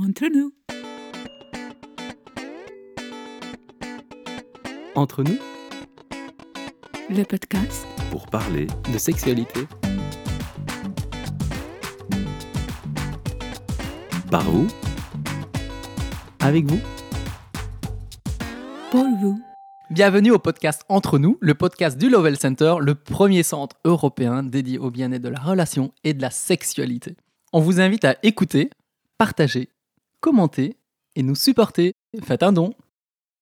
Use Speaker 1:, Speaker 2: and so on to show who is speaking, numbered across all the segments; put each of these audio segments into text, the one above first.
Speaker 1: Entre nous.
Speaker 2: Entre nous,
Speaker 1: Le podcast
Speaker 3: pour parler
Speaker 2: de sexualité,
Speaker 3: par vous
Speaker 2: avec vous.
Speaker 1: pour vous.
Speaker 2: Bienvenue au podcast Entre nous, le podcast du Lovell Center, le premier centre européen dédié au bien-être de la relation et de la sexualité. On vous invite à écouter, partager, commenter et nous supporter. Faites un don.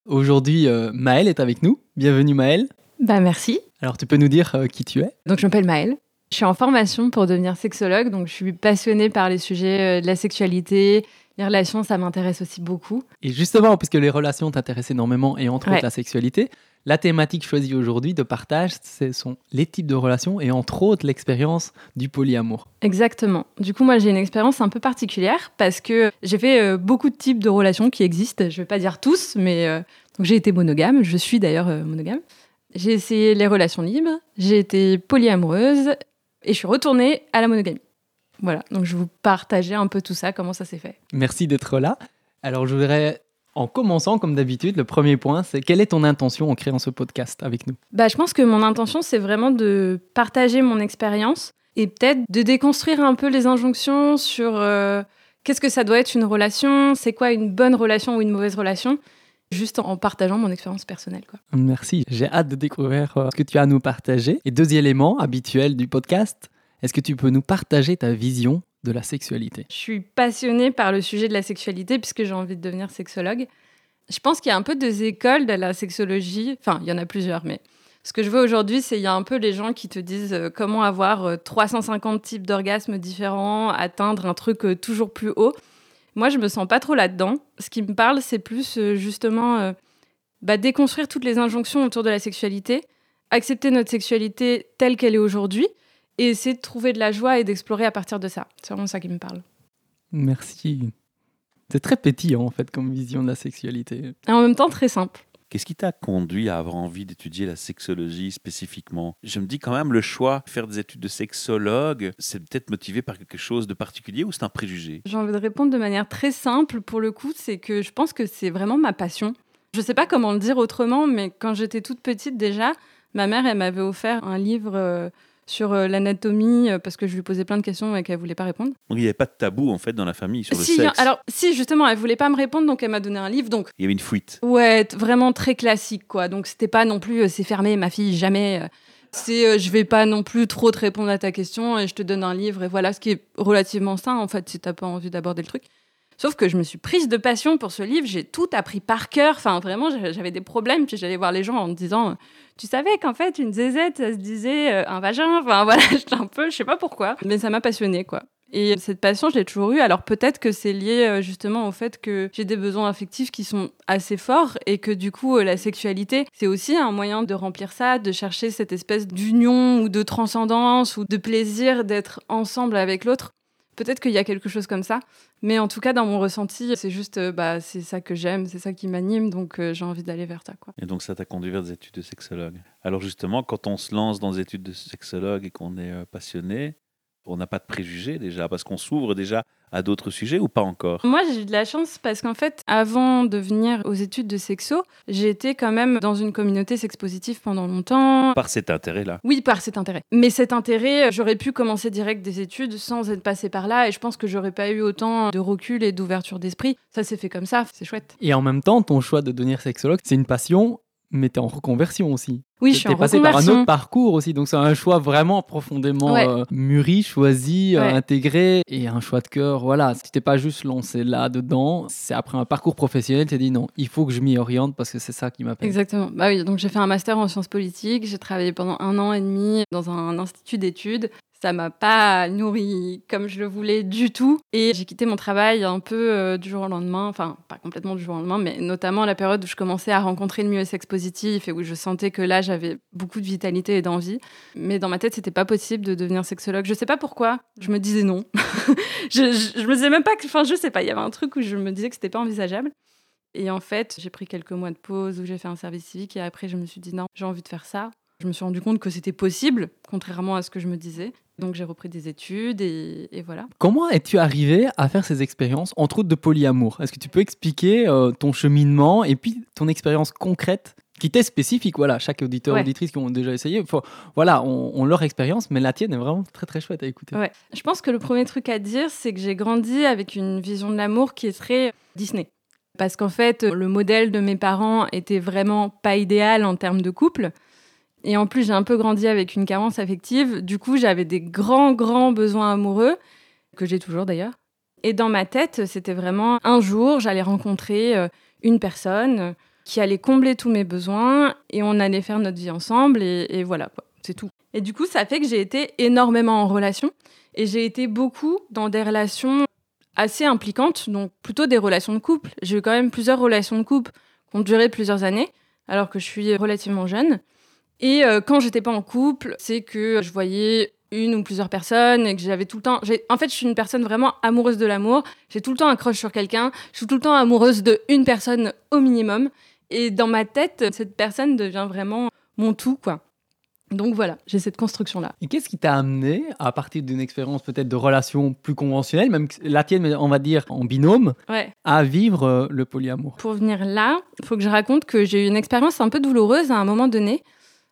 Speaker 2: Aujourd'hui, euh, Maëlle est avec nous. Bienvenue Maëlle.
Speaker 4: Bah merci.
Speaker 2: Alors tu peux nous dire euh, qui tu es?
Speaker 4: Donc je m'appelle Maëlle. Je suis en formation pour devenir sexologue, donc je suis passionnée par les sujets euh, de la sexualité, les relations, ça m'intéresse aussi beaucoup.
Speaker 2: Et justement, puisque les relations t'intéressent énormément et entre
Speaker 4: Ouais.
Speaker 2: autres la sexualité, la thématique choisie aujourd'hui de partage, ce sont les types de relations et entre autres l'expérience du polyamour.
Speaker 4: Exactement. Du coup, moi j'ai une expérience un peu particulière parce que j'ai fait euh, beaucoup de types de relations qui existent. Je vais pas dire tous, mais euh, j'ai été monogame. Je suis d'ailleurs euh, monogame. J'ai essayé les relations libres. J'ai été polyamoureuse et je suis retournée à la monogamie. Voilà. Donc je vais vous partager un peu tout ça, comment ça s'est fait.
Speaker 2: Merci d'être là. Alors je voudrais, en commençant comme d'habitude, le premier point, c'est quelle est ton intention en créant ce podcast avec nous?
Speaker 4: Bah, je pense que mon intention, c'est vraiment de partager mon expérience et peut-être de déconstruire un peu les injonctions sur euh, qu'est-ce que ça doit être une relation, c'est quoi une bonne relation ou une mauvaise relation, juste en partageant mon expérience personnelle. Quoi.
Speaker 2: Merci, j'ai hâte de découvrir euh, ce que tu as à nous partager. Et deuxième élément habituel du podcast, est-ce que tu peux nous partager ta vision de la sexualité?
Speaker 4: Je suis passionnée par le sujet de la sexualité puisque j'ai envie de devenir sexologue. Je pense qu'il y a un peu deux écoles de la sexologie, enfin il y en a plusieurs, mais ce que je vois aujourd'hui, c'est il y a un peu les gens qui te disent euh, comment avoir euh, 350 types d'orgasmes différents, atteindre un truc euh, toujours plus haut. Moi, je me sens pas trop là-dedans. Ce qui me parle, c'est plus euh, justement euh, bah, déconstruire toutes les injonctions autour de la sexualité, accepter notre sexualité telle qu'elle est aujourd'hui et essayer de trouver de la joie et d'explorer à partir de ça. C'est vraiment ça qui me parle.
Speaker 2: Merci. C'est très pétillant en fait comme vision de la sexualité.
Speaker 4: Et en même temps, très simple.
Speaker 3: Qu'est-ce qui t'a conduit à avoir envie d'étudier la sexologie spécifiquement? Je me dis quand même, le choix de faire des études de sexologue, c'est peut-être motivé par quelque chose de particulier ou c'est un préjugé?
Speaker 4: J'ai envie de répondre de manière très simple. Pour le coup, c'est que je pense que c'est vraiment ma passion. Je sais pas comment le dire autrement, mais quand j'étais toute petite déjà, ma mère, elle m'avait offert un livre euh, sur euh, l'anatomie euh, parce que je lui posais plein de questions et qu'elle voulait pas répondre.
Speaker 3: Donc il n'y avait pas de tabou en fait dans la famille sur le
Speaker 4: Si,
Speaker 3: sexe.
Speaker 4: alors si justement, elle voulait pas me répondre, donc elle m'a donné un livre. Donc
Speaker 3: Il y avait une fuite.
Speaker 4: Ouais, vraiment très classique, quoi. Donc, c'était pas non plus, euh, c'est fermé, ma fille, jamais. euh, C'est, euh, je vais pas non plus trop te répondre à ta question et je te donne un livre et voilà, ce qui est relativement sain, en fait, si t'as pas envie d'aborder le truc. Sauf que je me suis prise de passion pour ce livre, j'ai tout appris par cœur. Enfin, vraiment, j'a- j'avais des problèmes. Puis j'allais voir les gens en me disant, tu savais qu'en fait, une zézette, ça se disait euh, un vagin? Enfin, voilà, j'étais un peu, je sais pas pourquoi, mais ça m'a passionnée, quoi. Et cette passion, je l'ai toujours eue. Alors peut-être que c'est lié euh, justement au fait que j'ai des besoins affectifs qui sont assez forts et que du coup, euh, la sexualité, c'est aussi un moyen de remplir ça, de chercher cette espèce d'union ou de transcendance ou de plaisir d'être ensemble avec l'autre. Peut-être qu'il y a quelque chose comme ça. Mais en tout cas, dans mon ressenti, c'est juste, euh, bah, c'est ça que j'aime, c'est ça qui m'anime, donc euh, j'ai envie d'aller vers ça, quoi.
Speaker 3: Et donc ça t'a conduit vers des études de sexologue. Alors justement, quand on se lance dans des études de sexologue et qu'on est euh, passionné, on n'a pas de préjugés déjà, parce qu'on s'ouvre déjà à d'autres sujets ou pas encore?
Speaker 4: Moi, j'ai eu de la chance parce qu'en fait, avant de venir aux études de sexo, j'ai été quand même dans une communauté sex-positive pendant longtemps.
Speaker 3: Par cet intérêt-là?
Speaker 4: Oui, par cet intérêt. Mais cet intérêt, j'aurais pu commencer direct des études sans être passé par là et je pense que j'aurais pas eu autant de recul et d'ouverture d'esprit. Ça s'est fait comme ça, c'est chouette.
Speaker 2: Et en même temps, ton choix de devenir sexologue, c'est une passion, mais tu es en reconversion aussi.
Speaker 4: Oui, je suis
Speaker 2: T'es
Speaker 4: en
Speaker 2: passé par un autre parcours aussi, donc c'est un choix vraiment profondément
Speaker 4: Ouais.
Speaker 2: euh, mûri, choisi, euh, intégré et un choix de cœur. Voilà, tu t'es pas juste lancé là dedans, c'est après un parcours professionnel, tu t'es dit non, il faut que je m'y oriente parce que c'est ça qui m'appelle.
Speaker 4: Exactement. Bah oui, donc j'ai fait un master en sciences politiques, j'ai travaillé pendant un an et demi dans un institut d'études. Ça m'a pas nourri comme je le voulais du tout. Et j'ai quitté mon travail un peu euh, du jour au lendemain. Enfin, pas complètement du jour au lendemain, mais notamment à la période où je commençais à rencontrer le milieu sexe positif et où je sentais que là, j'avais beaucoup de vitalité et d'envie. Mais dans ma tête, c'était pas possible de devenir sexologue. Je sais pas pourquoi. Je me disais non. je, je, je me disais même pas que. Enfin, je sais pas. Il y avait un truc où je me disais que c'était pas envisageable. Et en fait, j'ai pris quelques mois de pause où j'ai fait un service civique et après, je me suis dit non, j'ai envie de faire ça. Je me suis rendu compte que c'était possible, contrairement à ce que je me disais. Donc j'ai repris des études et, et voilà.
Speaker 2: Comment es-tu arrivé à faire ces expériences, entre autres de polyamour? Est-ce que tu peux expliquer euh, ton cheminement et puis ton expérience concrète qui t'est spécifique? Voilà, chaque auditeur,
Speaker 4: Ouais.
Speaker 2: auditrice qui ont déjà essayé, faut- voilà, leur expérience, mais la tienne est vraiment très très chouette à écouter.
Speaker 4: Ouais. Je pense que le premier truc à dire, c'est que j'ai grandi avec une vision de l'amour qui est très Disney. Parce qu'en fait, le modèle de mes parents était vraiment pas idéal en termes de couple. Et en plus, j'ai un peu grandi avec une carence affective. Du coup, j'avais des grands, grands besoins amoureux, que j'ai toujours d'ailleurs. Et dans ma tête, c'était vraiment un jour, j'allais rencontrer euh, une personne qui allait combler tous mes besoins et on allait faire notre vie ensemble et, voilà, c'est tout. Et du coup, ça fait que j'ai été énormément en relation et j'ai été beaucoup dans des relations assez impliquantes, donc plutôt des relations de couple. J'ai eu quand même plusieurs relations de couple qui ont duré plusieurs années, alors que je suis relativement jeune. Et euh, quand j'étais pas en couple, c'est que je voyais une ou plusieurs personnes et que j'avais tout le temps. En fait, je suis une personne vraiment amoureuse de l'amour. J'ai tout le temps un crush sur quelqu'un. Je suis tout le temps amoureuse de une personne au minimum. Et dans ma tête, cette personne devient vraiment mon tout, quoi. Donc voilà, j'ai cette construction-là.
Speaker 2: Et qu'est-ce qui t'a amené, à partir d'une expérience peut-être de relation plus conventionnelle, même la tienne, on va dire en binôme,
Speaker 4: Ouais.
Speaker 2: à vivre euh, le polyamour?
Speaker 4: Pour venir là, il faut que je raconte que j'ai eu une expérience un peu douloureuse à un moment donné.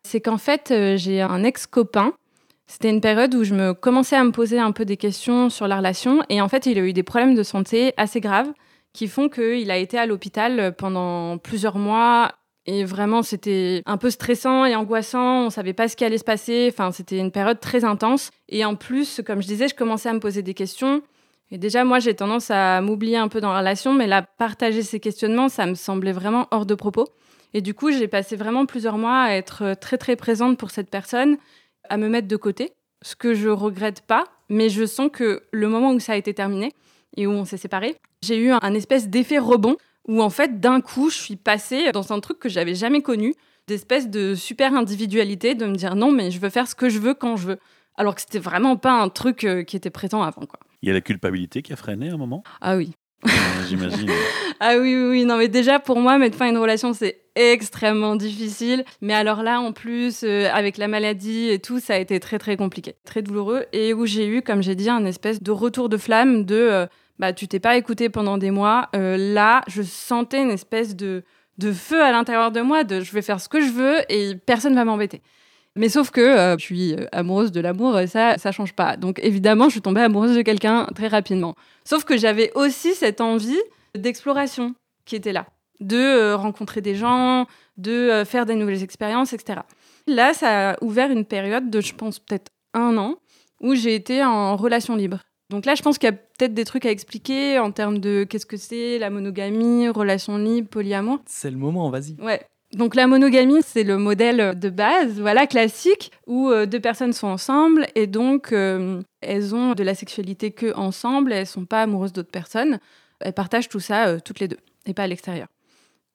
Speaker 4: C'est qu'en fait, euh, j'ai un ex-copain. C'était une période où je me commençais à me poser un peu des questions sur la relation. Et en fait, il a eu des problèmes de santé assez graves qui font qu'il a été à l'hôpital pendant plusieurs mois. Et vraiment, c'était un peu stressant et angoissant. On savait pas ce qui allait se passer. Enfin, c'était une période très intense. Et en plus, comme je disais, je commençais à me poser des questions. Et déjà, moi, j'ai tendance à m'oublier un peu dans la relation, mais là, partager ces questionnements, ça me semblait vraiment hors de propos. Et du coup, j'ai passé vraiment plusieurs mois à être très, très présente pour cette personne, à me mettre de côté, ce que je regrette pas, mais je sens que le moment où ça a été terminé et où on s'est séparés, j'ai eu un, espèce d'effet rebond où, en fait, d'un coup, je suis passée dans un truc que j'avais jamais connu, d'espèce de super individualité, de me dire non, mais je veux faire ce que je veux quand je veux. Alors que c'était vraiment pas un truc euh, qui était présent avant, quoi.
Speaker 3: Il y a la culpabilité qui a freiné à un moment,
Speaker 4: Ah oui.
Speaker 3: J'imagine.
Speaker 4: Ah oui, oui, oui. Non, mais déjà, pour moi, mettre fin à une relation, c'est extrêmement difficile. Mais alors là, en plus, euh, avec la maladie et tout, ça a été très, très compliqué. Très douloureux. Et où j'ai eu, comme j'ai dit, un espèce de retour de flamme de euh, bah, tu t'es pas écouté pendant des mois. Euh, là, je sentais une espèce de, de feu à l'intérieur de moi, de je vais faire ce que je veux et personne va m'embêter. Mais sauf que euh, je suis euh, amoureuse de l'amour, et ça, ça change pas. Donc évidemment, je suis tombée amoureuse de quelqu'un très rapidement. Sauf que j'avais aussi cette envie d'exploration qui était là, de euh, rencontrer des gens, de euh, faire des nouvelles expériences, etc. Là, ça a ouvert une période de, je pense, peut-être un an, où j'ai été en relation libre. Donc là, je pense qu'il y a peut-être des trucs à expliquer en termes de qu'est-ce que c'est la monogamie, relation libre, polyamour.
Speaker 2: C'est le moment, vas-y.
Speaker 4: Ouais. Donc la monogamie, c'est le modèle de base, voilà, classique, où euh, deux personnes sont ensemble et donc euh, elles ont de la sexualité que ensemble, elles sont pas amoureuses d'autres personnes. Elles partagent tout ça euh, toutes les deux et pas à l'extérieur.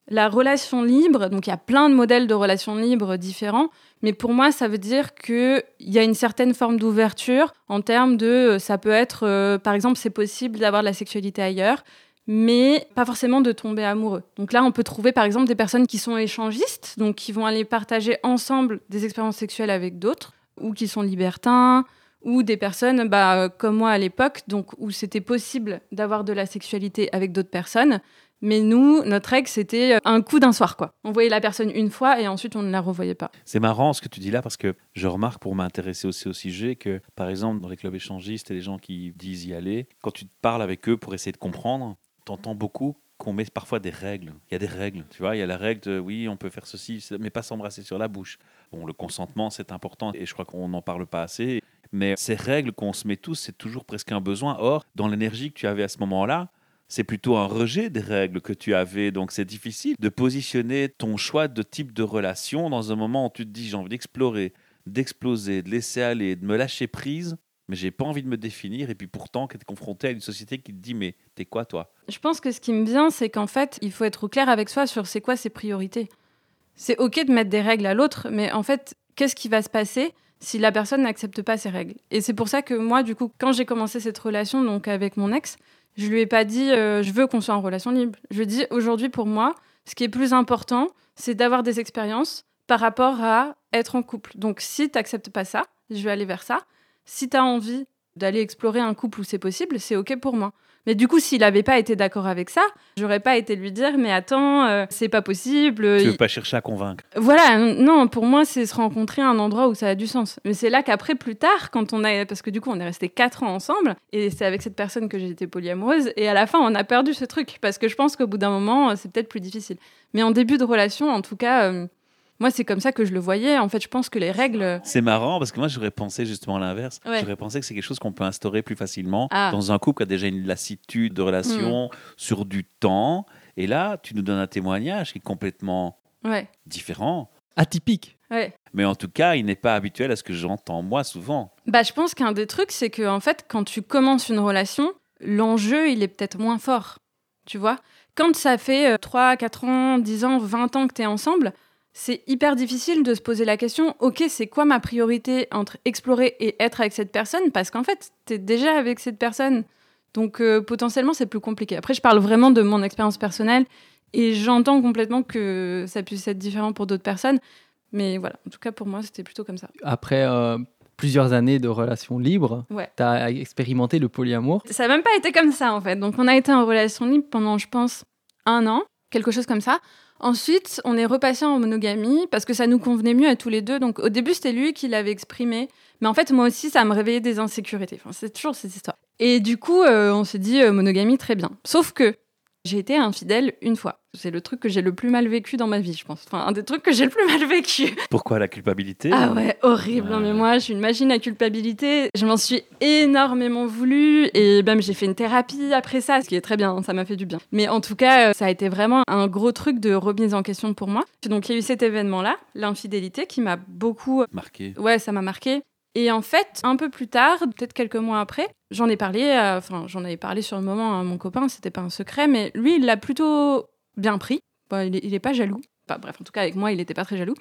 Speaker 4: La relation libre, donc il y a plein de modèles de relations libres différents, mais pour moi, ça veut dire qu'il y a une certaine forme d'ouverture en termes de, ça peut être, par exemple, c'est possible d'avoir de la sexualité ailleurs, mais pas forcément de tomber amoureux. Donc là, on peut trouver par exemple des personnes qui sont échangistes, donc qui vont aller partager ensemble des expériences sexuelles avec d'autres, ou qui sont libertins, ou des personnes bah, comme moi à l'époque, donc où c'était possible d'avoir de la sexualité avec d'autres personnes. Mais nous, notre règle, c'était un coup d'un soir, quoi. On voyait la personne une fois et ensuite on ne la revoyait pas.
Speaker 3: C'est marrant ce que tu dis là parce que je remarque pour m'intéresser aussi au sujet que, par exemple, dans les clubs échangistes et les gens qui disent y aller, quand tu parles avec eux pour essayer de comprendre, t'entends beaucoup qu'on met parfois des règles. Il y a des règles, tu vois. Il y a la règle de oui, on peut faire ceci, mais pas s'embrasser sur la bouche. Bon, le consentement, c'est important et je crois qu'on n'en parle pas assez. Mais ces règles qu'on se met tous, c'est toujours presque un besoin. Or, dans l'énergie que tu avais à ce moment-là, c'est plutôt un rejet des règles que tu avais. Donc, c'est difficile de positionner ton choix de type de relation dans un moment où tu te dis j'ai envie d'explorer, d'exploser, de laisser aller, de me lâcher prise, mais j'ai pas envie de me définir. Et puis pourtant, es confronté à une société qui te dit mais t'es quoi toi?
Speaker 4: Je pense que ce qui me vient, c'est qu'en fait, il faut être au clair avec soi sur c'est quoi ses priorités. C'est OK de mettre des règles à l'autre, mais en fait, qu'est-ce qui va se passer si la personne n'accepte pas ces règles? Et c'est pour ça que moi, du coup, quand j'ai commencé cette relation donc avec mon ex, je lui ai pas dit euh, je veux qu'on soit en relation libre. Je lui ai dit aujourd'hui pour moi, ce qui est plus important, c'est d'avoir des expériences par rapport à être en couple. Donc si tu n'acceptes pas ça, je vais aller vers ça. Si tu as envie d'aller explorer un couple où c'est possible, c'est OK pour moi. Mais du coup, s'il n'avait pas été d'accord avec ça, j'aurais pas été lui dire mais attends, euh, c'est pas possible.
Speaker 3: Tu
Speaker 4: Il-
Speaker 3: veux pas chercher à convaincre.
Speaker 4: Voilà, non, pour moi, c'est se rencontrer à un endroit où ça a du sens. Mais c'est là qu'après, plus tard, quand on a. Parce que du coup, on est resté quatre ans ensemble, et c'est avec cette personne que j'ai été polyamoureuse, et à la fin, on a perdu ce truc. Parce que je pense qu'au bout d'un moment, c'est peut-être plus difficile. Mais en début de relation, en tout cas, euh, moi, c'est comme ça que je le voyais. En fait, je pense que les règles.
Speaker 3: C'est marrant parce que moi j'aurais pensé justement l'inverse.
Speaker 4: Ouais.
Speaker 3: J'aurais pensé que c'est quelque chose qu'on peut instaurer plus facilement
Speaker 4: Ah.
Speaker 3: dans un couple qui a déjà une lassitude de relation sur du temps. Et là, tu nous donnes un témoignage qui est complètement
Speaker 4: Ouais,
Speaker 3: différent.
Speaker 2: Atypique.
Speaker 4: ouais.
Speaker 3: Mais en tout cas, il n'est pas habituel à ce que j'entends moi souvent.
Speaker 4: Bah, je pense qu'un des trucs, c'est que en fait, quand tu commences une relation, l'enjeu, il est peut-être moins fort. Tu vois? Quand ça fait euh, 3, 4 ans, 10 ans, 20 ans que tu es ensemble, c'est hyper difficile de se poser la question ok, c'est quoi ma priorité entre explorer et être avec cette personne? Parce qu'en fait, tu es déjà avec cette personne. Donc, euh, potentiellement, c'est plus compliqué. Après, je parle vraiment de mon expérience personnelle et j'entends complètement que ça puisse être différent pour d'autres personnes. Mais voilà, en tout cas, pour moi, c'était plutôt comme ça.
Speaker 2: Après euh, plusieurs années de relations libres,
Speaker 4: Ouais.
Speaker 2: tu as expérimenté le polyamour.
Speaker 4: Ça n'a même pas été comme ça en fait. Donc on a été en relation libre pendant, je pense, un an, quelque chose comme ça. Ensuite, on est repassé en monogamie parce que ça nous convenait mieux à tous les deux. Donc au début, c'était lui qui l'avait exprimé. Mais en fait, moi aussi, ça me réveillait des insécurités. Enfin, c'est toujours cette histoire. Et du coup, euh, on s'est dit euh, monogamie, très bien. Sauf que j'ai été infidèle une fois. C'est le truc que j'ai le plus mal vécu dans ma vie, je pense. Enfin, un des trucs que j'ai le plus mal vécu.
Speaker 3: Pourquoi la culpabilité
Speaker 4: Ah ouais, horrible. Non, mais moi, je suis une machine à culpabilité. Je m'en suis énormément voulu et même j'ai fait une thérapie après ça, ce qui est très bien, ça m'a fait du bien. Mais en tout cas, euh, ça a été vraiment un gros truc de remise en question pour moi. Donc il y a eu cet événement-là, l'infidélité, qui m'a beaucoup...
Speaker 3: Marqué.
Speaker 4: Ouais, ça m'a marqué. Et en fait, un peu plus tard, peut-être quelques mois après, j'en ai parlé, à- enfin j'en avais parlé sur le moment à mon copain, c'était pas un secret, mais lui, il l'a plutôt bien pris. Bah, il, est, il est pas jaloux. Enfin bref, en tout cas avec moi, il était pas très jaloux.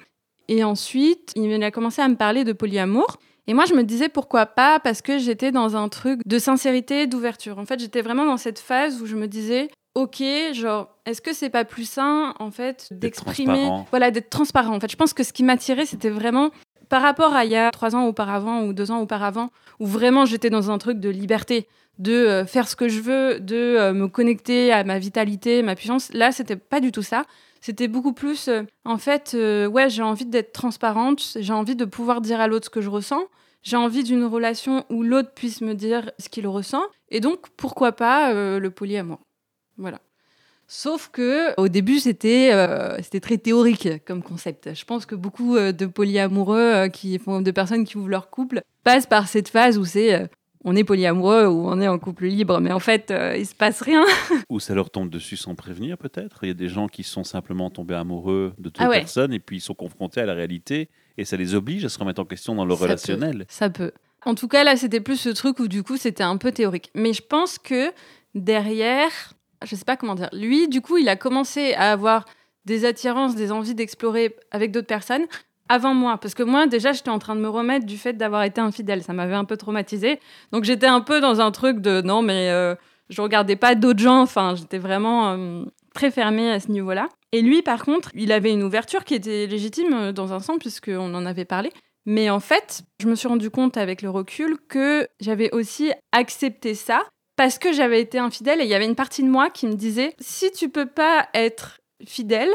Speaker 4: Et ensuite, il a commencé à me parler de polyamour. Et moi, je me disais pourquoi pas, parce que j'étais dans un truc de sincérité, d'ouverture. En fait, j'étais vraiment dans cette phase où je me disais, ok, genre, est-ce que c'est pas plus sain, en fait, d'exprimer, voilà, d'être transparent. En fait, je pense que ce qui m'attirait, c'était vraiment par rapport à il y a trois ans auparavant ou deux ans auparavant, où vraiment j'étais dans un truc de liberté, de euh, faire ce que je veux, de euh, me connecter à ma vitalité, ma puissance. Là, c'était pas du tout ça. C'était beaucoup plus, euh, en fait, ouais, j'ai envie d'être transparente, j'ai envie de pouvoir dire à l'autre ce que je ressens, j'ai envie d'une relation où l'autre puisse me dire ce qu'il ressent, et donc pourquoi pas euh, le polyamour. Voilà. Sauf que au début c'était euh, c'était très théorique comme concept. Je pense que beaucoup euh, de polyamoureux euh, qui font de personnes qui ouvrent leur couple passent par cette phase où c'est on est polyamoureux ou on est en couple libre, mais en fait il se passe rien.
Speaker 3: Ou ça leur tombe dessus sans prévenir, peut-être. Il y a des gens qui sont simplement tombés amoureux de deux
Speaker 4: Ah ouais.
Speaker 3: personnes et puis ils sont confrontés à la réalité et ça les oblige à se remettre en question dans leur
Speaker 4: Ça peut.
Speaker 3: relationnel.
Speaker 4: Ça peut. En tout cas, là, c'était plus ce truc où du coup, c'était un peu théorique. Mais je pense que derrière, je sais pas comment dire, lui, du coup, il a commencé à avoir des attirances, des envies d'explorer avec d'autres personnes avant moi. Parce que moi, déjà, j'étais en train de me remettre du fait d'avoir été infidèle. Ça m'avait un peu traumatisée. Donc, j'étais un peu dans un truc de non, mais euh, je regardais pas d'autres gens. Enfin, j'étais vraiment euh, très fermée à ce niveau-là. Et lui, par contre, il avait une ouverture qui était légitime euh, dans un sens, puisqu'on en avait parlé. Mais en fait, je me suis rendu compte avec le recul que j'avais aussi accepté ça parce que j'avais été infidèle et il y avait une partie de moi qui me disait si tu peux pas être fidèle,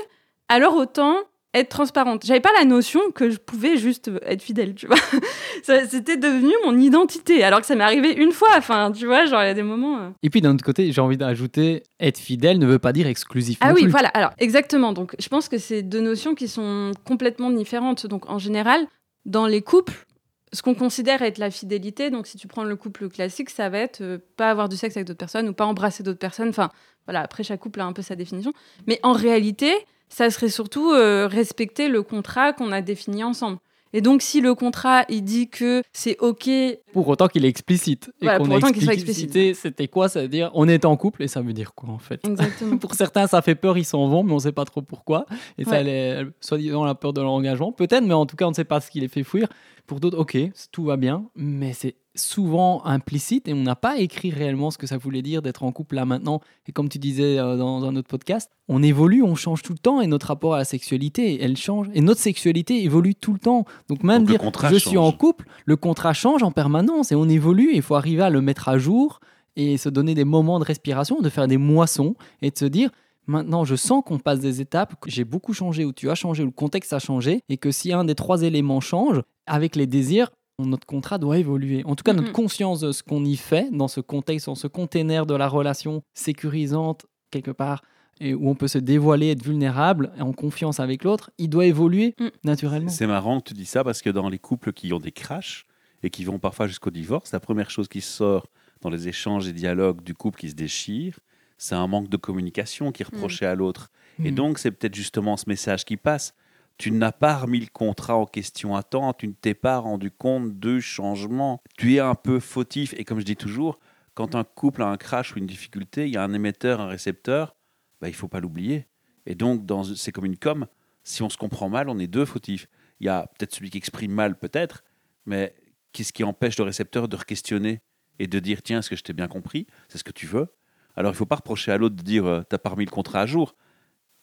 Speaker 4: alors autant être transparente. J'avais pas la notion que je pouvais juste être fidèle, tu vois. C'était devenu mon identité, alors que ça m'est arrivé une fois. Enfin, tu vois, genre il y a des moments. euh,
Speaker 2: Et puis d'un autre côté, j'ai envie d'ajouter, être fidèle ne veut pas dire exclusif.
Speaker 4: Ah oui,
Speaker 2: plus.
Speaker 4: voilà. Alors, exactement. Donc, je pense que c'est deux notions qui sont complètement différentes. Donc, en général, dans les couples, ce qu'on considère être la fidélité, donc si tu prends le couple classique, ça va être euh, pas avoir du sexe avec d'autres personnes ou pas embrasser d'autres personnes. Enfin, voilà, après, chaque couple a un peu sa définition. Mais en réalité, ça serait surtout euh, respecter le contrat qu'on a défini ensemble. Et donc, si le contrat, il dit que c'est OK
Speaker 2: Pour autant qu'il est explicite. Et
Speaker 4: Voilà,
Speaker 2: qu'on
Speaker 4: pour autant qu'il soit
Speaker 2: explicité, c'était quoi? Ça veut dire on est en couple et ça veut dire quoi en fait?
Speaker 4: Exactement.
Speaker 2: Pour certains, ça fait peur, ils s'en vont, mais on ne sait pas trop pourquoi. Et ça,
Speaker 4: Ouais.
Speaker 2: elle est- soi-disant, la peur de leur engagement, peut-être, mais en tout cas, on ne sait pas ce qui les fait fuir. Pour d'autres, ok, tout va bien, mais c'est souvent implicite et on n'a pas écrit réellement ce que ça voulait dire d'être en couple là maintenant. Et comme tu disais euh, dans un autre podcast, on évolue, on change tout le temps et notre rapport à la sexualité, elle change. Et notre sexualité évolue tout le temps. Donc même
Speaker 3: Donc
Speaker 2: dire je suis en couple, le contrat change en permanence et on évolue. Il faut arriver à le mettre à jour et se donner des moments de respiration, de faire des moissons et de se dire maintenant je sens qu'on passe des étapes, que j'ai beaucoup changé ou tu as changé ou le contexte a changé et que si un des trois éléments change, avec les désirs, notre contrat doit évoluer. En tout cas, notre conscience de ce qu'on y fait dans ce contexte, dans ce container de la relation sécurisante quelque part et où on peut se dévoiler, être vulnérable, et en confiance avec l'autre, il doit évoluer
Speaker 4: Mm.
Speaker 2: naturellement.
Speaker 3: C'est marrant que tu dis ça parce que dans les couples qui ont des crashs et qui vont parfois jusqu'au divorce, la première chose qui sort dans les échanges et dialogues du couple qui se déchire, c'est un manque de communication qui est reproché à l'autre. Et
Speaker 2: Mm.
Speaker 3: donc, c'est peut-être justement ce message qui passe. Tu n'as pas remis le contrat en question à temps, tu ne t'es pas rendu compte de changement. Tu es un peu fautif. Et comme je dis toujours, quand un couple a un crash ou une difficulté, il y a un émetteur, un récepteur, bah, il faut pas l'oublier. Et donc, dans- c'est comme une com. Si on se comprend mal, on est deux fautifs. Il y a peut-être celui qui exprime mal, peut-être, mais qu'est-ce qui empêche le récepteur de re-questionner et de dire tiens, est-ce que je t'ai bien compris? C'est ce que tu veux Alors, il faut pas reprocher à l'autre de dire euh, t'as pas remis le contrat à jour.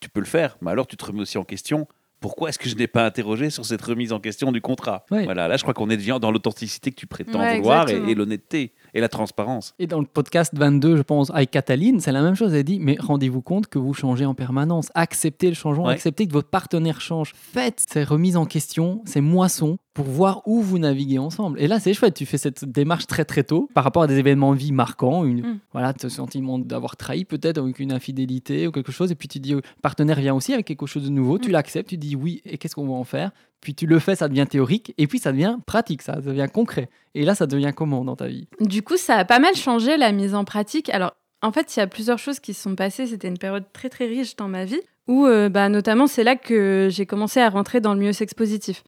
Speaker 3: Tu peux le faire, mais alors tu te remets aussi en question. Pourquoi est-ce que je n'ai pas interrogé sur cette remise en question du contrat
Speaker 2: Ouais.
Speaker 3: Voilà, là, je crois qu'on est déjà dans l'authenticité que tu prétends
Speaker 4: Ouais,
Speaker 3: vouloir et l'honnêteté et la transparence.
Speaker 2: Et dans le podcast 22, je pense, avec Cataline, c'est la même chose. Elle dit Mais rendez-vous compte que vous changez en permanence. Acceptez le changement,
Speaker 3: Ouais.
Speaker 2: acceptez que votre partenaire change. Faites ces remises en question, ces moissons, pour voir où vous naviguez ensemble. Et là, c'est chouette. Tu fais cette démarche très très tôt par rapport à des événements de vie marquants. Une,
Speaker 4: Mm.
Speaker 2: Voilà, ce sentiment d'avoir trahi peut-être avec une infidélité ou quelque chose. Et puis tu dis Le partenaire vient aussi avec quelque chose de nouveau. Tu
Speaker 4: Mm.
Speaker 2: l'acceptes, tu dis oui. Et qu'est-ce qu'on va en faire? Puis tu le fais, ça devient théorique. Et puis ça devient pratique, ça devient concret. Et là, ça devient comment dans ta vie?
Speaker 4: Du coup, ça a pas mal changé la mise en pratique. Alors, en fait, il y a plusieurs choses qui se sont passées. C'était une période très très riche dans ma vie, où euh, bah, notamment c'est là que j'ai commencé à rentrer dans le milieu sex positif.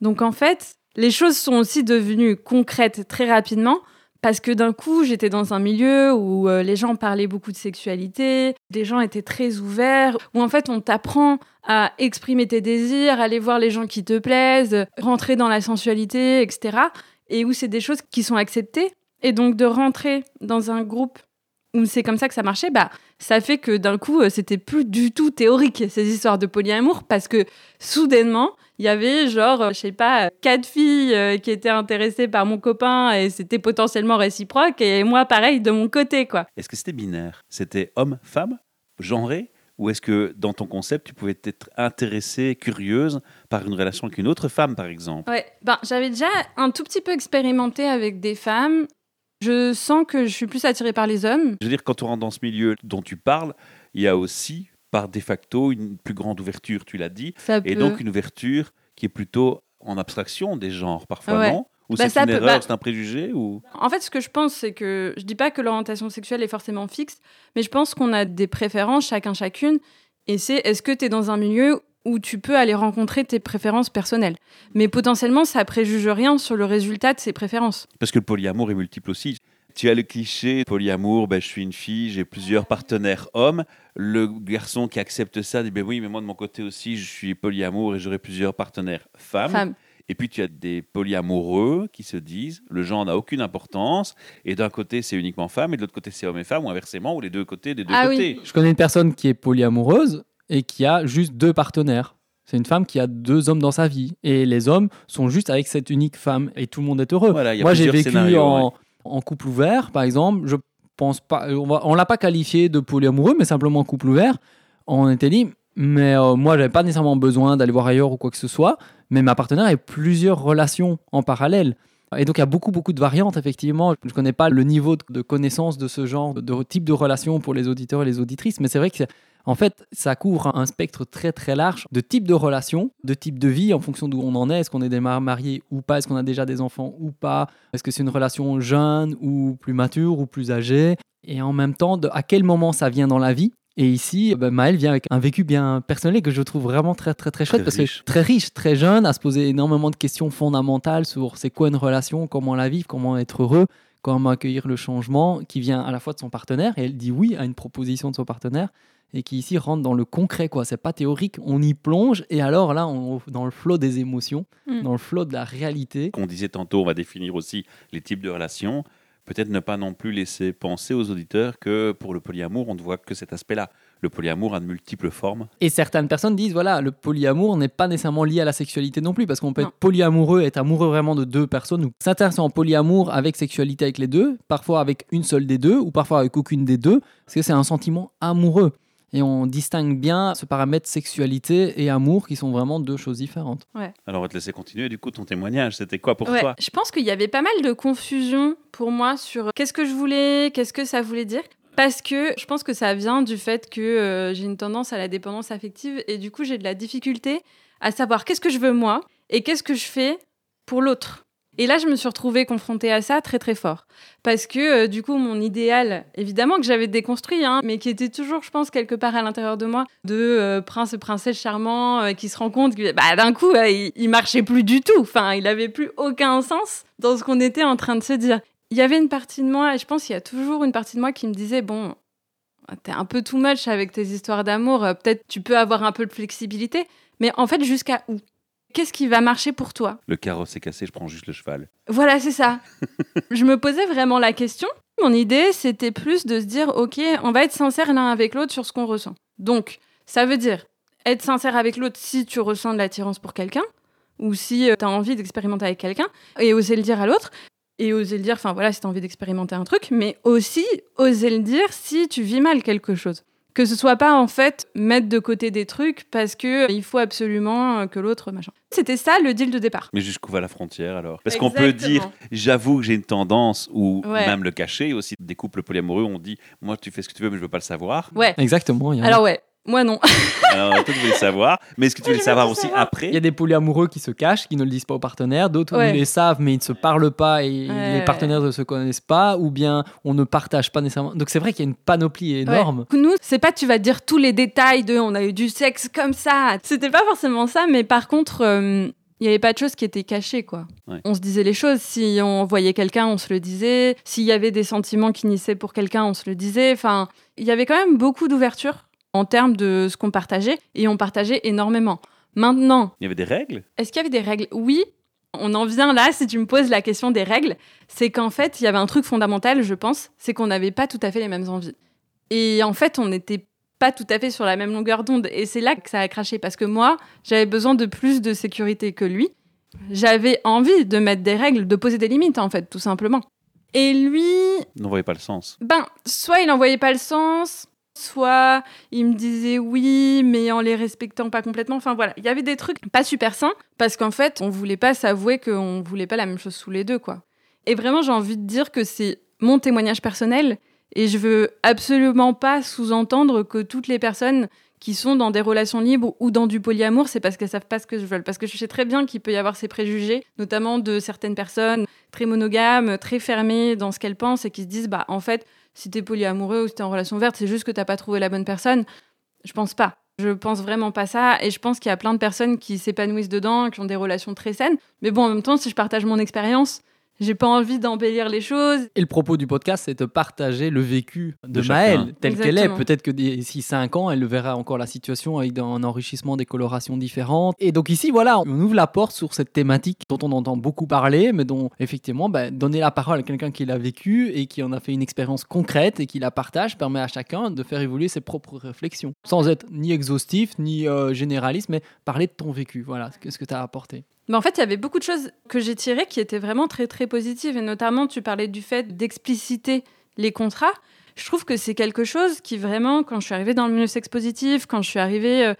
Speaker 4: Donc en fait, les choses sont aussi devenues concrètes très rapidement. Parce que d'un coup, j'étais dans un milieu où euh, les gens parlaient beaucoup de sexualité, les gens étaient très ouverts, où en fait on t'apprend à exprimer tes désirs, aller voir les gens qui te plaisent, rentrer dans la sensualité, etc. Et où c'est des choses qui sont acceptées. Et donc de rentrer dans un groupe où c'est comme ça que ça marchait, bah ça fait que d'un coup euh, c'était plus du tout théorique ces histoires de polyamour parce que soudainement il y avait genre euh, je sais pas quatre filles euh, qui étaient intéressées par mon copain et c'était potentiellement réciproque et moi pareil de mon côté quoi.
Speaker 3: Est-ce que c'était binaire? C'était homme-femme Genré? Ou est-ce que dans ton concept, tu pouvais être intéressée, curieuse par une relation avec une autre femme, par exemple?
Speaker 4: Ouais, ben j'avais déjà un tout petit peu expérimenté avec des femmes. Je sens que je suis plus attirée par les hommes.
Speaker 3: Je veux dire, quand on rentre dans ce milieu dont tu parles, il y a aussi, par de facto, une plus grande ouverture, tu l'as dit,
Speaker 4: Ça
Speaker 3: et
Speaker 4: peut-
Speaker 3: donc une ouverture qui est plutôt en abstraction des genres, parfois,
Speaker 4: Ouais.
Speaker 3: non? Ou
Speaker 4: Bah,
Speaker 3: c'est une
Speaker 4: peut-
Speaker 3: erreur,
Speaker 4: bah-
Speaker 3: c'est un préjugé ou...
Speaker 4: En fait, ce que je pense, c'est que je dis pas que l'orientation sexuelle est forcément fixe, mais je pense qu'on a des préférences, chacun, chacune. Et c'est est-ce que tu es dans un milieu où tu peux aller rencontrer tes préférences personnelles? Mais potentiellement, ça préjuge rien sur le résultat de ces préférences.
Speaker 3: Parce que le polyamour est multiple aussi. Tu as le cliché polyamour, ben, je suis une fille, j'ai plusieurs partenaires hommes. Le garçon qui accepte ça dit ben oui, mais moi de mon côté aussi, je suis polyamour et j'aurai plusieurs partenaires femmes.
Speaker 4: Femme.
Speaker 3: Et puis tu as des polyamoureux qui se disent le genre n'a aucune importance et d'un côté c'est uniquement femme et de l'autre côté c'est homme et femme ou inversement ou les deux côtés des deux
Speaker 4: Ah oui.
Speaker 3: côtés.
Speaker 2: Je connais une personne qui est polyamoureuse et qui a juste deux partenaires. C'est une femme qui a deux hommes dans sa vie. Et les hommes sont juste avec cette unique femme. Et tout le monde est heureux.
Speaker 3: Voilà,
Speaker 2: Moi, j'ai vécu en,
Speaker 3: ouais.
Speaker 2: En couple ouvert, par exemple. Je pense pas. On, l'a pas qualifié de polyamoureux, mais simplement couple ouvert. On était dit, mais euh, moi, j'avais pas nécessairement besoin d'aller voir ailleurs ou quoi que ce soit. Mais ma partenaire a plusieurs relations en parallèle. Et donc, il y a beaucoup, beaucoup de variantes, effectivement. Je ne connais pas le niveau de- connaissance de ce genre de, type de relation pour les auditeurs et les auditrices, mais c'est vrai que en fait, ça couvre un spectre très très large de types de relations, de types de vie en fonction d'où on en est. Est-ce qu'on est déjà marié ou pas? Est-ce qu'on a déjà des enfants ou pas? Est-ce que c'est une relation jeune ou plus mature ou plus âgée? Et en même temps, de, à quel moment ça vient dans la vie? Et ici, ben, Maëlle vient avec un vécu bien personnel que je trouve vraiment très très très chouette
Speaker 3: Très
Speaker 2: parce
Speaker 3: riche.
Speaker 2: que très riche, très jeune, à se poser énormément de questions fondamentales sur c'est quoi une relation, comment la vivre, comment être heureux, comment accueillir le changement qui vient à la fois de son partenaire, et elle dit oui à une proposition de son partenaire, et qui ici rentre dans le concret, quoi. C'est pas théorique, on y plonge, et alors là, on, dans le flot des émotions,
Speaker 4: Mm.
Speaker 2: dans le flot de la réalité.
Speaker 3: Qu'on disait tantôt, on va définir aussi les types de relations. Peut-être ne pas non plus laisser penser aux auditeurs que pour le polyamour, on ne voit que cet aspect-là. Le polyamour a de multiples formes.
Speaker 2: Et certaines personnes disent, voilà, le polyamour n'est pas nécessairement lié à la sexualité non plus, parce qu'on peut
Speaker 4: Non.
Speaker 2: être polyamoureux, être amoureux vraiment de deux personnes, ou s'intéresser en polyamour avec sexualité avec les deux, parfois avec une seule des deux, ou parfois avec aucune des deux, parce que c'est un sentiment amoureux. Et on distingue bien ce paramètre sexualité et amour, qui sont vraiment deux choses différentes.
Speaker 3: Alors, on va te laisser continuer. Du coup, ton témoignage, c'était quoi pour
Speaker 4: Ouais,
Speaker 3: toi?
Speaker 4: Je pense qu'il y avait pas mal de confusion pour moi sur qu'est-ce que je voulais, qu'est-ce que ça voulait dire. Parce que je pense que ça vient du fait que euh, j'ai une tendance à la dépendance affective et du coup j'ai de la difficulté à savoir qu'est-ce que je veux moi et qu'est-ce que je fais pour l'autre. Et là, je me suis retrouvée confrontée à ça très très fort. Parce que euh, du coup, mon idéal, évidemment que j'avais déconstruit, hein, mais qui était toujours, je pense, quelque part à l'intérieur de moi, de euh, prince princesse charmant euh, qui se rend compte que bah, d'un coup, il, il marchait plus du tout. Enfin, il avait plus aucun sens dans ce qu'on était en train de se dire. Il y avait une partie de moi, et je pense qu'il y a toujours une partie de moi qui me disait bon, t'es un peu too much avec tes histoires d'amour, euh, peut-être tu peux avoir un peu de flexibilité, mais en fait, jusqu'à où? Qu'est-ce qui va marcher pour toi?
Speaker 3: Le carrosse est cassé, je prends juste le cheval.
Speaker 4: voilà, c'est ça. je me posais vraiment la question. Mon idée, c'était plus de se dire, OK, on va être sincère l'un avec l'autre sur ce qu'on ressent. Donc, ça veut dire être sincère avec l'autre si tu ressens de l'attirance pour quelqu'un, ou si tu as envie d'expérimenter avec quelqu'un, et oser le dire à l'autre, et oser le dire, enfin voilà, si tu as envie d'expérimenter un truc, mais aussi oser le dire si tu vis mal quelque chose. Que ce soit pas en fait mettre de côté des trucs parce que il faut absolument que l'autre machin. C'était ça le deal de départ.
Speaker 3: Mais jusqu'où va la frontière alors? Parce qu'on peut dire, j'avoue que j'ai une tendance, ou
Speaker 4: Ouais.
Speaker 3: même le cacher, aussi des couples polyamoureux, on dit, moi tu fais ce que tu veux, mais je veux pas le savoir.
Speaker 4: Ouais.
Speaker 2: Exactement. A.
Speaker 4: Alors ouais, moi non.
Speaker 3: Alors toi tu veux le savoir, mais est-ce que tu veux
Speaker 4: Je
Speaker 3: le
Speaker 4: veux
Speaker 3: savoir aussi
Speaker 4: savoir.
Speaker 3: après?
Speaker 2: Il y a des polyamoureux qui se cachent, qui ne le disent pas aux partenaires, d'autres
Speaker 4: Ouais.
Speaker 2: ils les savent mais ils ne se parlent pas et
Speaker 4: Ouais,
Speaker 2: les partenaires ne se connaissent pas, ou bien on ne partage pas nécessairement. Donc c'est vrai qu'il y a une panoplie énorme.
Speaker 4: Ouais. Nous, c'est pas tu vas dire tous les détails de on a eu du sexe comme ça. C'était pas forcément ça, mais par contre, euh, il y avait pas de choses qui étaient cachées, quoi.
Speaker 3: Ouais.
Speaker 4: On se disait les choses. Si on voyait quelqu'un, on se le disait. S'il y avait des sentiments qui naissaient pour quelqu'un, on se le disait. Enfin, il y avait quand même beaucoup d'ouverture en termes de ce qu'on partageait, et on partageait énormément. Maintenant,
Speaker 3: Il y avait des règles?
Speaker 4: est-ce qu'il y avait des règles? Oui. On en vient là, si tu me poses la question des règles, c'est qu'en fait, il y avait un truc fondamental, je pense, c'est qu'on n'avait pas tout à fait les mêmes envies. Et en fait, on n'était pas tout à fait sur la même longueur d'onde. Et c'est là que ça a craché, parce que moi, j'avais besoin de plus de sécurité que lui. J'avais envie de mettre des règles, de poser des limites, en fait, tout simplement. Et lui,
Speaker 3: N'en voyait pas le sens.
Speaker 4: ben, soit il n'en voyait pas le sens, soit il me disait oui, mais en les respectant pas complètement. Enfin voilà, il y avait des trucs pas super sains parce qu'en fait, on voulait pas s'avouer qu'on voulait pas la même chose sous les deux, quoi. Et vraiment, j'ai envie de dire que c'est mon témoignage personnel et je veux absolument pas sous-entendre que toutes les personnes qui sont dans des relations libres ou dans du polyamour, c'est parce qu'elles savent pas ce que je veux. Parce que je sais très bien qu'il peut y avoir ces préjugés, notamment de certaines personnes très monogames, très fermées dans ce qu'elles pensent et qui se disent, bah, en fait, si t'es polyamoureux ou si t'es en relation ouverte, c'est juste que t'as pas trouvé la bonne personne. Je pense pas. Je pense vraiment pas ça. Et je pense qu'il y a plein de personnes qui s'épanouissent dedans, qui ont des relations très saines. Mais bon, en même temps, si je partage mon expérience, j'ai pas envie d'embellir les choses.
Speaker 2: Et le propos du podcast, c'est de partager le vécu de. Maëlle, tel qu'elle est. Peut-être que d'ici 5 ans, elle verra encore la situation avec un enrichissement des colorations différentes. Et donc ici, voilà, on ouvre la porte sur cette thématique dont on entend beaucoup parler, mais dont effectivement, bah, donner la parole à quelqu'un qui l'a vécu et qui en a fait une expérience concrète et qui la partage permet à chacun de faire évoluer ses propres réflexions. Sans être ni exhaustif, ni euh, généraliste, mais parler de ton vécu. Voilà, qu'est-ce que tu as apporté?
Speaker 4: Mais en fait, il y avait beaucoup de choses que j'ai tirées qui étaient vraiment très très positives. Et notamment, tu parlais du fait d'expliciter les contrats. Je trouve que c'est quelque chose qui vraiment, quand je suis arrivée dans le milieu sexe positif, quand je suis arrivée euh,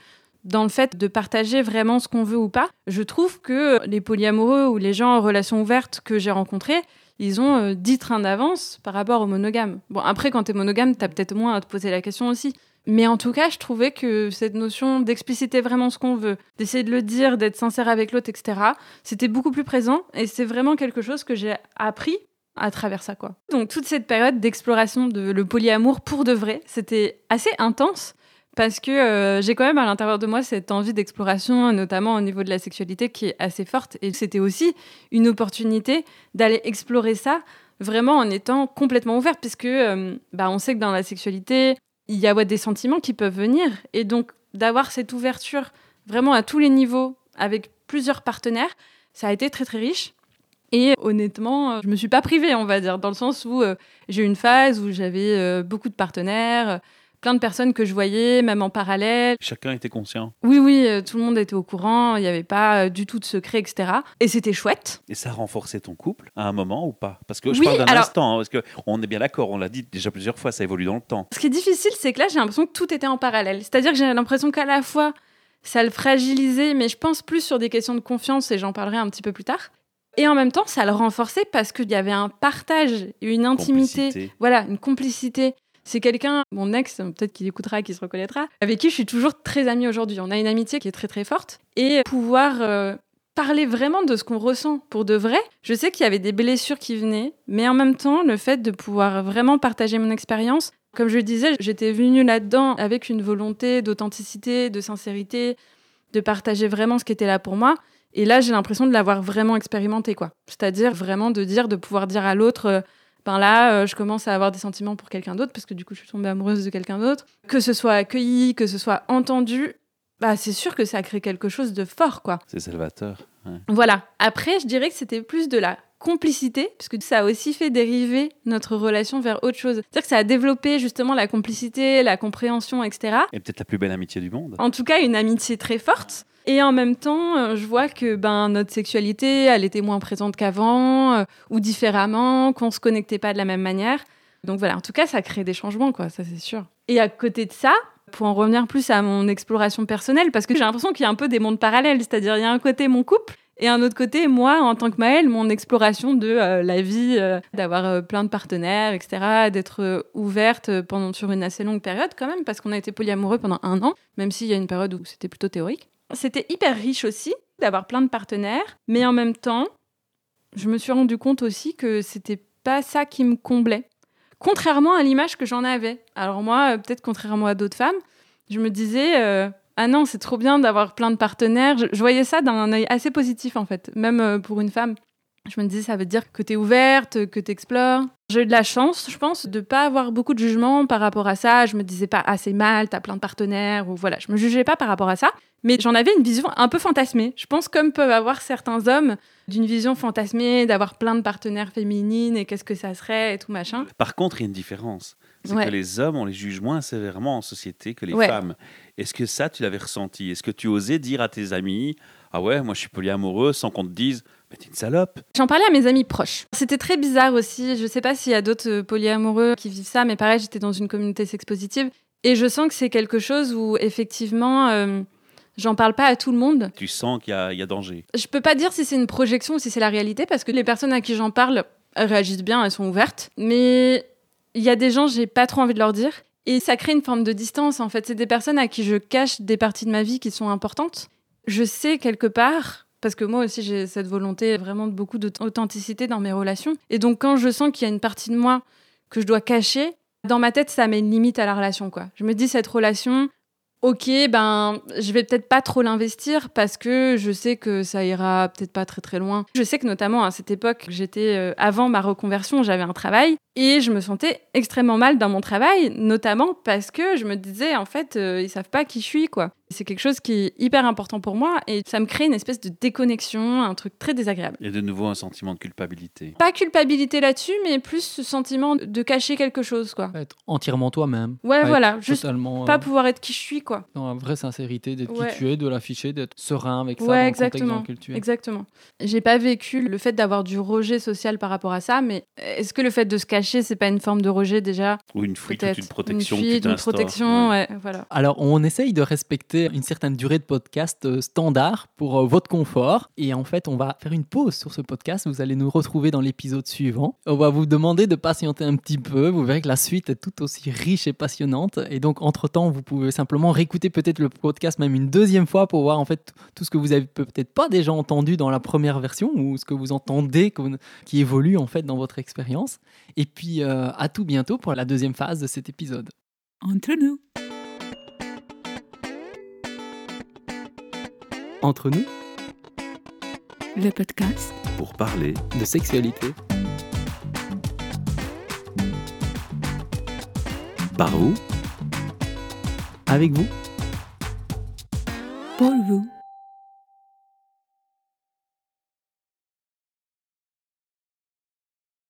Speaker 4: dans le fait de partager vraiment ce qu'on veut ou pas, je trouve que les polyamoureux ou les gens en relation ouverte que j'ai rencontrés, ils ont euh, 10 trains d'avance par rapport aux monogames. Bon, après, quand tu es monogame, tu as peut-être moins à te poser la question aussi. Mais en tout cas, je trouvais que cette notion d'expliciter vraiment ce qu'on veut, d'essayer de le dire, d'être sincère avec l'autre, etc., c'était beaucoup plus présent et c'est vraiment quelque chose que j'ai appris à travers ça, quoi. Donc, toute cette période d'exploration de le polyamour pour de vrai, c'était assez intense parce que euh, j'ai quand même à l'intérieur de moi cette envie d'exploration, notamment au niveau de la sexualité, qui est assez forte. Et c'était aussi une opportunité d'aller explorer ça vraiment en étant complètement ouverte, puisque euh, bah, on sait que dans la sexualité, il y a des sentiments qui peuvent venir. Et donc, d'avoir cette ouverture vraiment à tous les niveaux, avec plusieurs partenaires, ça a été très très riche. Et honnêtement, euh, je me suis pas privée, on va dire, dans le sens où euh, j'ai eu une phase où j'avais euh, beaucoup de partenaires, plein de personnes que je voyais, même en parallèle.
Speaker 3: Chacun était conscient.
Speaker 4: Oui, oui, euh, tout le monde était au courant, il n'y avait pas euh, du tout de secret, etc. Et c'était chouette.
Speaker 3: Et ça a renforcé ton couple à un moment ou pas? Parce que je
Speaker 4: Oui,
Speaker 3: parle d'un
Speaker 4: alors-
Speaker 3: instant, hein, parce que on est bien d'accord, on l'a dit déjà plusieurs fois, ça évolue dans le temps.
Speaker 4: Ce qui est difficile, c'est que là, j'ai l'impression que tout était en parallèle. C'est-à-dire que j'ai l'impression qu'à la fois, ça le fragilisait, mais je pense plus sur des questions de confiance, et j'en parlerai un petit peu plus tard. Et en même temps, ça le renforçait parce qu'il y avait un partage, une intimité,
Speaker 3: Complicité.
Speaker 4: voilà, une complicité. C'est quelqu'un, mon ex, peut-être qu'il écoutera, qu'il se reconnaîtra, avec qui je suis toujours très amie aujourd'hui. On a une amitié qui est très très forte. Et pouvoir euh, parler vraiment de ce qu'on ressent pour de vrai. Je sais qu'il y avait des blessures qui venaient, mais en même temps, le fait de pouvoir vraiment partager mon expérience, comme je disais, j'étais venue là-dedans avec une volonté d'authenticité, de sincérité, de partager vraiment ce qui était là pour moi. Et là, j'ai l'impression de l'avoir vraiment expérimenté, quoi. C'est-à-dire vraiment de dire, de pouvoir dire à l'autre, euh, ben là, euh, je commence à avoir des sentiments pour quelqu'un d'autre parce que du coup, je suis tombée amoureuse de quelqu'un d'autre. Que ce soit accueilli, que ce soit entendu, bah, c'est sûr que ça crée quelque chose de fort, quoi.
Speaker 3: C'est salvateur. ouais.
Speaker 4: Voilà. Après, je dirais que c'était plus de la complicité, puisque ça a aussi fait dériver notre relation vers autre chose. C'est-à-dire que ça a développé justement la complicité, la compréhension, etc.
Speaker 3: Et peut-être la plus belle amitié du monde.
Speaker 4: En tout cas, une amitié très forte. Et en même temps, euh, je vois que ben, notre sexualité, elle était moins présente qu'avant, euh, ou différemment, qu'on se connectait pas de la même manière. Donc voilà, en tout cas, ça crée des changements, quoi, ça c'est sûr. Et à côté de ça, pour en revenir plus à mon exploration personnelle, parce que j'ai l'impression qu'il y a un peu des mondes parallèles, c'est-à-dire il y a un côté mon couple, et un autre côté, moi, en tant que Maëlle, mon exploration de euh, la vie, euh, d'avoir euh, plein de partenaires, etc., d'être ouverte pendant sur une assez longue période quand même, parce qu'on a été polyamoureux pendant un an, même s'il y a une période où c'était plutôt théorique. C'était hyper riche aussi d'avoir plein de partenaires, mais en même temps, je me suis rendu compte aussi que c'était pas ça qui me comblait. Contrairement à l'image que j'en avais. Alors moi, peut-être contrairement à d'autres femmes, je me disais ah non, c'est trop bien d'avoir plein de partenaires. Je, voyais ça d'un œil assez positif en fait, même euh, pour une femme. Je me disais ça veut dire que tu es ouverte, que tu explores. J'ai eu de la chance, je pense, de pas avoir beaucoup de jugement par rapport à ça. Je me disais pas ah c'est mal, t'as plein de partenaires ou voilà, je me jugeais pas par rapport à ça. Mais j'en avais une vision un peu fantasmée. Je pense comme peuvent avoir certains hommes d'une vision fantasmée, d'avoir plein de partenaires féminines et qu'est-ce que ça serait et tout machin.
Speaker 3: Par contre, il y a une différence. C'est
Speaker 4: Ouais.
Speaker 3: que les hommes, on les juge moins sévèrement en société que les
Speaker 4: Ouais.
Speaker 3: femmes. Est-ce que ça, tu l'avais ressenti? Est-ce que tu osais dire à tes amis Ah ouais, moi je suis polyamoureux sans qu'on te dise Mais t'es une salope?
Speaker 4: J'en parlais à mes amis proches. C'était très bizarre aussi. Je sais pas s'il y a d'autres euh, polyamoureux qui vivent ça, mais pareil, j'étais dans une communauté sex-positive. Et je sens que c'est quelque chose où, effectivement, euh, j'en parle pas à tout le monde.
Speaker 3: Tu sens qu'il y, y a danger.
Speaker 4: Je peux pas dire si c'est une projection ou si c'est la réalité, parce que les personnes à qui j'en parle elles réagissent bien, elles sont ouvertes. Mais il y a des gens, j'ai pas trop envie de leur dire. Et ça crée une forme de distance, en fait. C'est des personnes à qui je cache des parties de ma vie qui sont importantes. Je sais quelque part, parce que moi aussi j'ai cette volonté vraiment de beaucoup d'authenticité dans mes relations. Et donc quand je sens qu'il y a une partie de moi que je dois cacher, dans ma tête, ça met une limite à la relation, quoi. Je me dis, cette relation, ok, ben, je vais peut-être pas trop l'investir parce que je sais que ça ira peut-être pas très très loin. Je sais que notamment à cette époque, j'étais euh, avant ma reconversion, j'avais un travail et je me sentais extrêmement mal dans mon travail, notamment parce que je me disais, en fait, euh, ils savent pas qui je suis, quoi. C'est quelque chose qui est hyper important pour moi et ça me crée une espèce de déconnexion, un truc très désagréable.
Speaker 3: A de nouveau un sentiment de culpabilité.
Speaker 4: Pas culpabilité là-dessus, mais plus ce sentiment de cacher quelque chose, quoi.
Speaker 2: Être entièrement toi-même.
Speaker 4: Ouais, voilà, juste
Speaker 2: totalement,
Speaker 4: pas
Speaker 2: euh,
Speaker 4: pouvoir être qui je suis, quoi.
Speaker 2: dans la vraie sincérité, d'être
Speaker 4: Ouais.
Speaker 2: qui tu es, de l'afficher, d'être serein avec ça
Speaker 4: Ouais,
Speaker 2: dans le contexte
Speaker 4: exactement.
Speaker 2: dans lequel tu es.
Speaker 4: Exactement. J'ai pas vécu le fait d'avoir du rejet social par rapport à ça, mais est-ce que le fait de se cacher, c'est pas une forme de rejet déjà
Speaker 3: Ou une fuite, une protection
Speaker 4: Une fuite, une protection,
Speaker 3: Ouais.
Speaker 4: ouais, voilà.
Speaker 2: Alors, on essaye de respecter une certaine durée de podcast euh, standard pour euh, votre confort. Et en fait, on va faire une pause sur ce podcast. Vous allez nous retrouver dans l'épisode suivant. On va vous demander de patienter un petit peu. Vous verrez que la suite est tout aussi riche et passionnante. Et donc, entre-temps, vous pouvez simplement réécouter peut-être le podcast même une deuxième fois pour voir en fait tout ce que vous avez peut-être pas déjà entendu dans la première version ou ce que vous entendez qui évolue en fait dans votre expérience. Et et puis euh, à tout bientôt pour la deuxième phase de cet épisode.
Speaker 1: Entre nous.
Speaker 2: Entre nous.
Speaker 1: Le podcast.
Speaker 3: Pour parler
Speaker 2: de sexualité.
Speaker 3: Par vous.
Speaker 2: Avec vous.
Speaker 1: Pour vous.